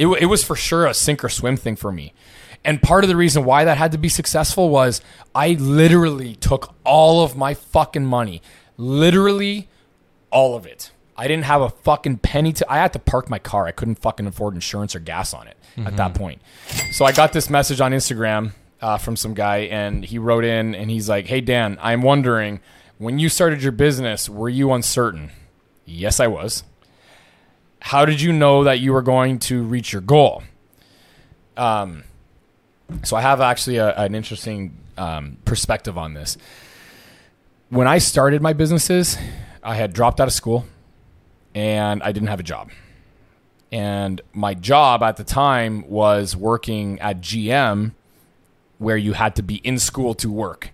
It, it was for sure a sink or swim thing for me. And part of the reason why that had to be successful was I literally took all of my fucking money, literally all of it. I didn't have a fucking penny to. I had to park my car. I couldn't fucking afford insurance or gas on it at that point. So I got this message on Instagram uh, from some guy, and he wrote in and he's like, "Hey Dan, I'm wondering when you started your business, were you uncertain?" Yes, I was. How did you know that you were going to reach your goal? Um, so I have actually a, an interesting um, perspective on this. When I started my businesses, I had dropped out of school and I didn't have a job. And my job at the time was working at GM, where you had to be in school to work.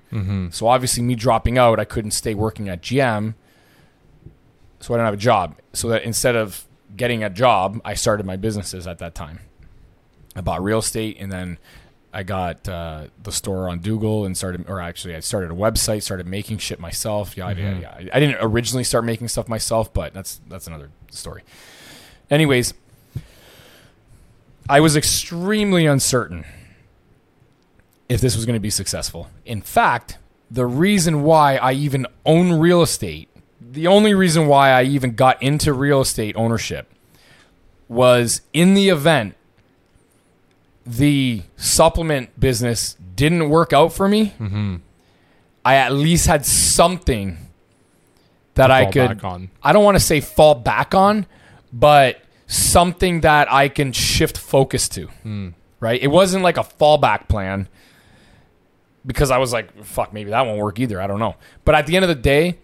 So obviously, me dropping out, I couldn't stay working at GM. So I didn't have a job. So that instead of getting a job, I started my businesses at that time. I bought real estate and then I got uh, the store on Dougal and started, or actually, I started a website, started making shit myself. Yeah, yeah, yeah. I didn't originally start making stuff myself, but that's that's another story. Anyways, I was extremely uncertain if this was going to be successful. In fact, the reason why I even own real estate, the only reason why I even got into real estate ownership was in the event the supplement business didn't work out for me, mm-hmm. I at least had something that I could. back on. I don't want to say fall back on, but something that I can shift focus to. Mm. Right? It wasn't like a fallback plan because I was like, fuck, maybe that won't work either. I don't know. But at the end of the day,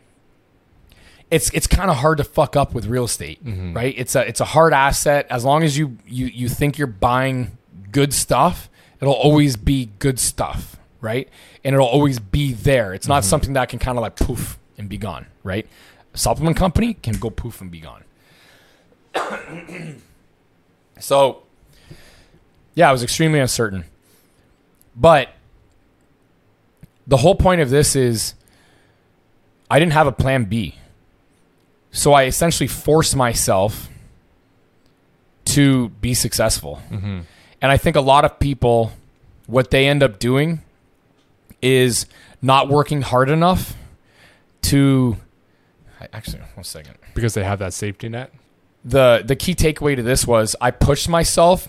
it's it's kind of hard to fuck up with real estate, mm-hmm. right? It's a it's a hard asset. As long as you you you think you're buying good stuff, it'll always be good stuff, right? And it'll always be there. It's not mm-hmm. something that can kind of like poof and be gone, right? A supplement company can go poof and be gone. so, yeah, I was extremely uncertain. But the whole point of this is I didn't have a plan B. So I essentially force myself to be successful. Mm-hmm. And I think a lot of people, what they end up doing is not working hard enough to. Actually, one second. because they have that safety net. The the key takeaway to this was I pushed myself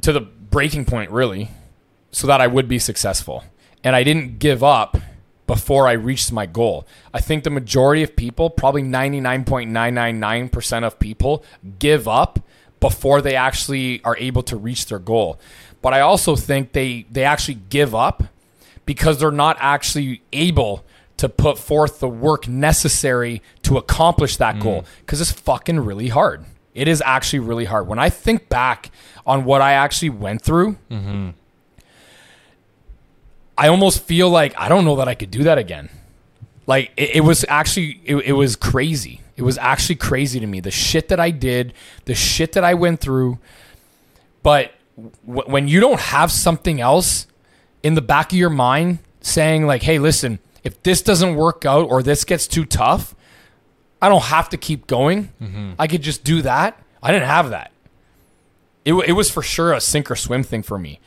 to the breaking point, really, so that I would be successful. And I didn't give up before I reached my goal. I think the majority of people, probably 99.999% of people, give up before they actually are able to reach their goal. But I also think they they actually give up because they're not actually able to put forth the work necessary to accomplish that mm. goal because it's fucking really hard. It is actually really hard. When I think back on what I actually went through, mm-hmm. I almost feel like I don't know that I could do that again. Like it, it was actually it, it was crazy. It was actually crazy to me. The shit that I did, the shit that I went through. But w- when you don't have something else in the back of your mind saying like, "Hey, listen, if this doesn't work out or this gets too tough, I don't have to keep going. Mm-hmm. I could just do that." I didn't have that. It, it was for sure a sink or swim thing for me.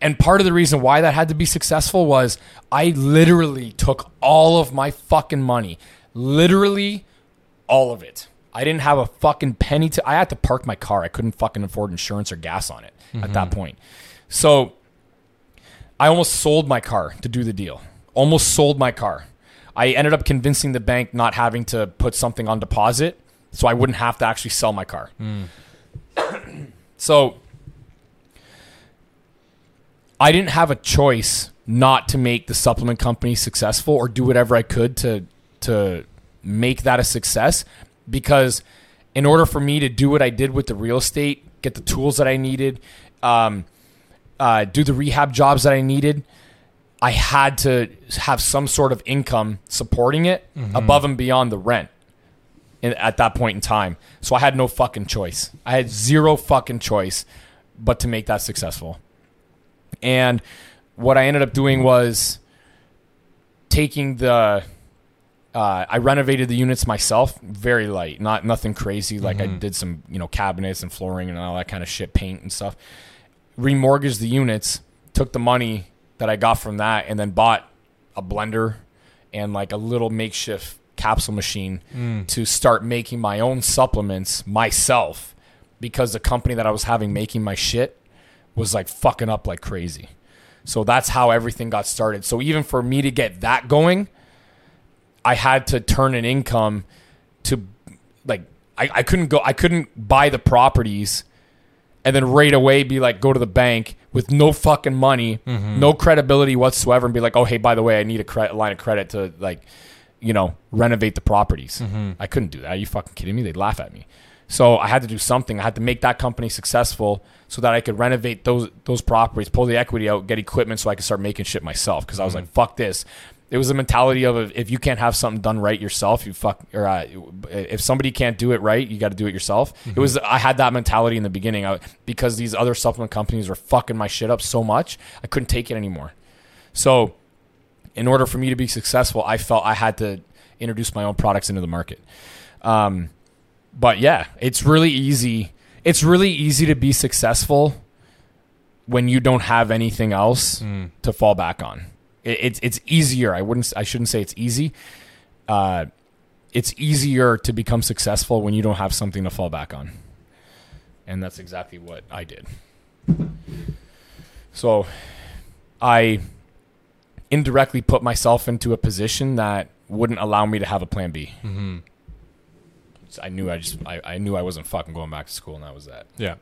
And part of the reason why that had to be successful was I literally took all of my fucking money. Literally all of it. I didn't have a fucking penny to I had to park my car. I couldn't fucking afford insurance or gas on it at that mm-hmm. point. So I almost sold my car to do the deal. Almost sold my car. I ended up convincing the bank not having to put something on deposit so I wouldn't have to actually sell my car. Mm. so I didn't have a choice not to make the supplement company successful or do whatever I could to to make that a success because in order for me to do what I did with the real estate, get the tools that I needed, um, uh, do the rehab jobs that I needed, I had to have some sort of income supporting it above and beyond the rent in, at that point in time. So I had no fucking choice. I had zero fucking choice but to make that successful. And what I ended up doing was taking the Uh, I renovated the units myself, very light, not nothing crazy. Like I did some, you know, cabinets and flooring and all that kind of shit, paint and stuff. Remortgaged the units, took the money that I got from that, and then bought a blender and like a little makeshift capsule machine to start making my own supplements myself because the company that I was having making my shit was like fucking up like crazy. So that's how everything got started. So even for me to get that going, I had to turn an income to like I, I couldn't go I couldn't buy the properties and then right away be like go to the bank with no fucking money, mm-hmm. no credibility whatsoever and be like, "Oh, hey, by the way, I need a credit line of credit to like you know, renovate the properties." Mm-hmm. I couldn't do that. Are you fucking kidding me? They'd laugh at me. So I had to do something. I had to make that company successful so that I could renovate those those properties, pull the equity out, get equipment, so I could start making shit myself. Because I was like, "Fuck this." It was a mentality of if you can't have something done right yourself, you fuck. Or uh, if somebody can't do it right, you got to do it yourself. It was I had that mentality in the beginning I, because these other supplement companies were fucking my shit up so much, I couldn't take it anymore. So, in order for me to be successful, I felt I had to introduce my own products into the market. Um, but yeah, it's really easy. It's really easy to be successful when you don't have anything else to fall back on. It, it's it's easier. I wouldn't. I shouldn't say it's easy. Uh, it's easier to become successful when you don't have something to fall back on, and that's exactly what I did. So, I indirectly put myself into a position that wouldn't allow me to have a plan B. Mm-hmm. I knew I just I, I knew I wasn't fucking going back to school, and that was that. Yeah.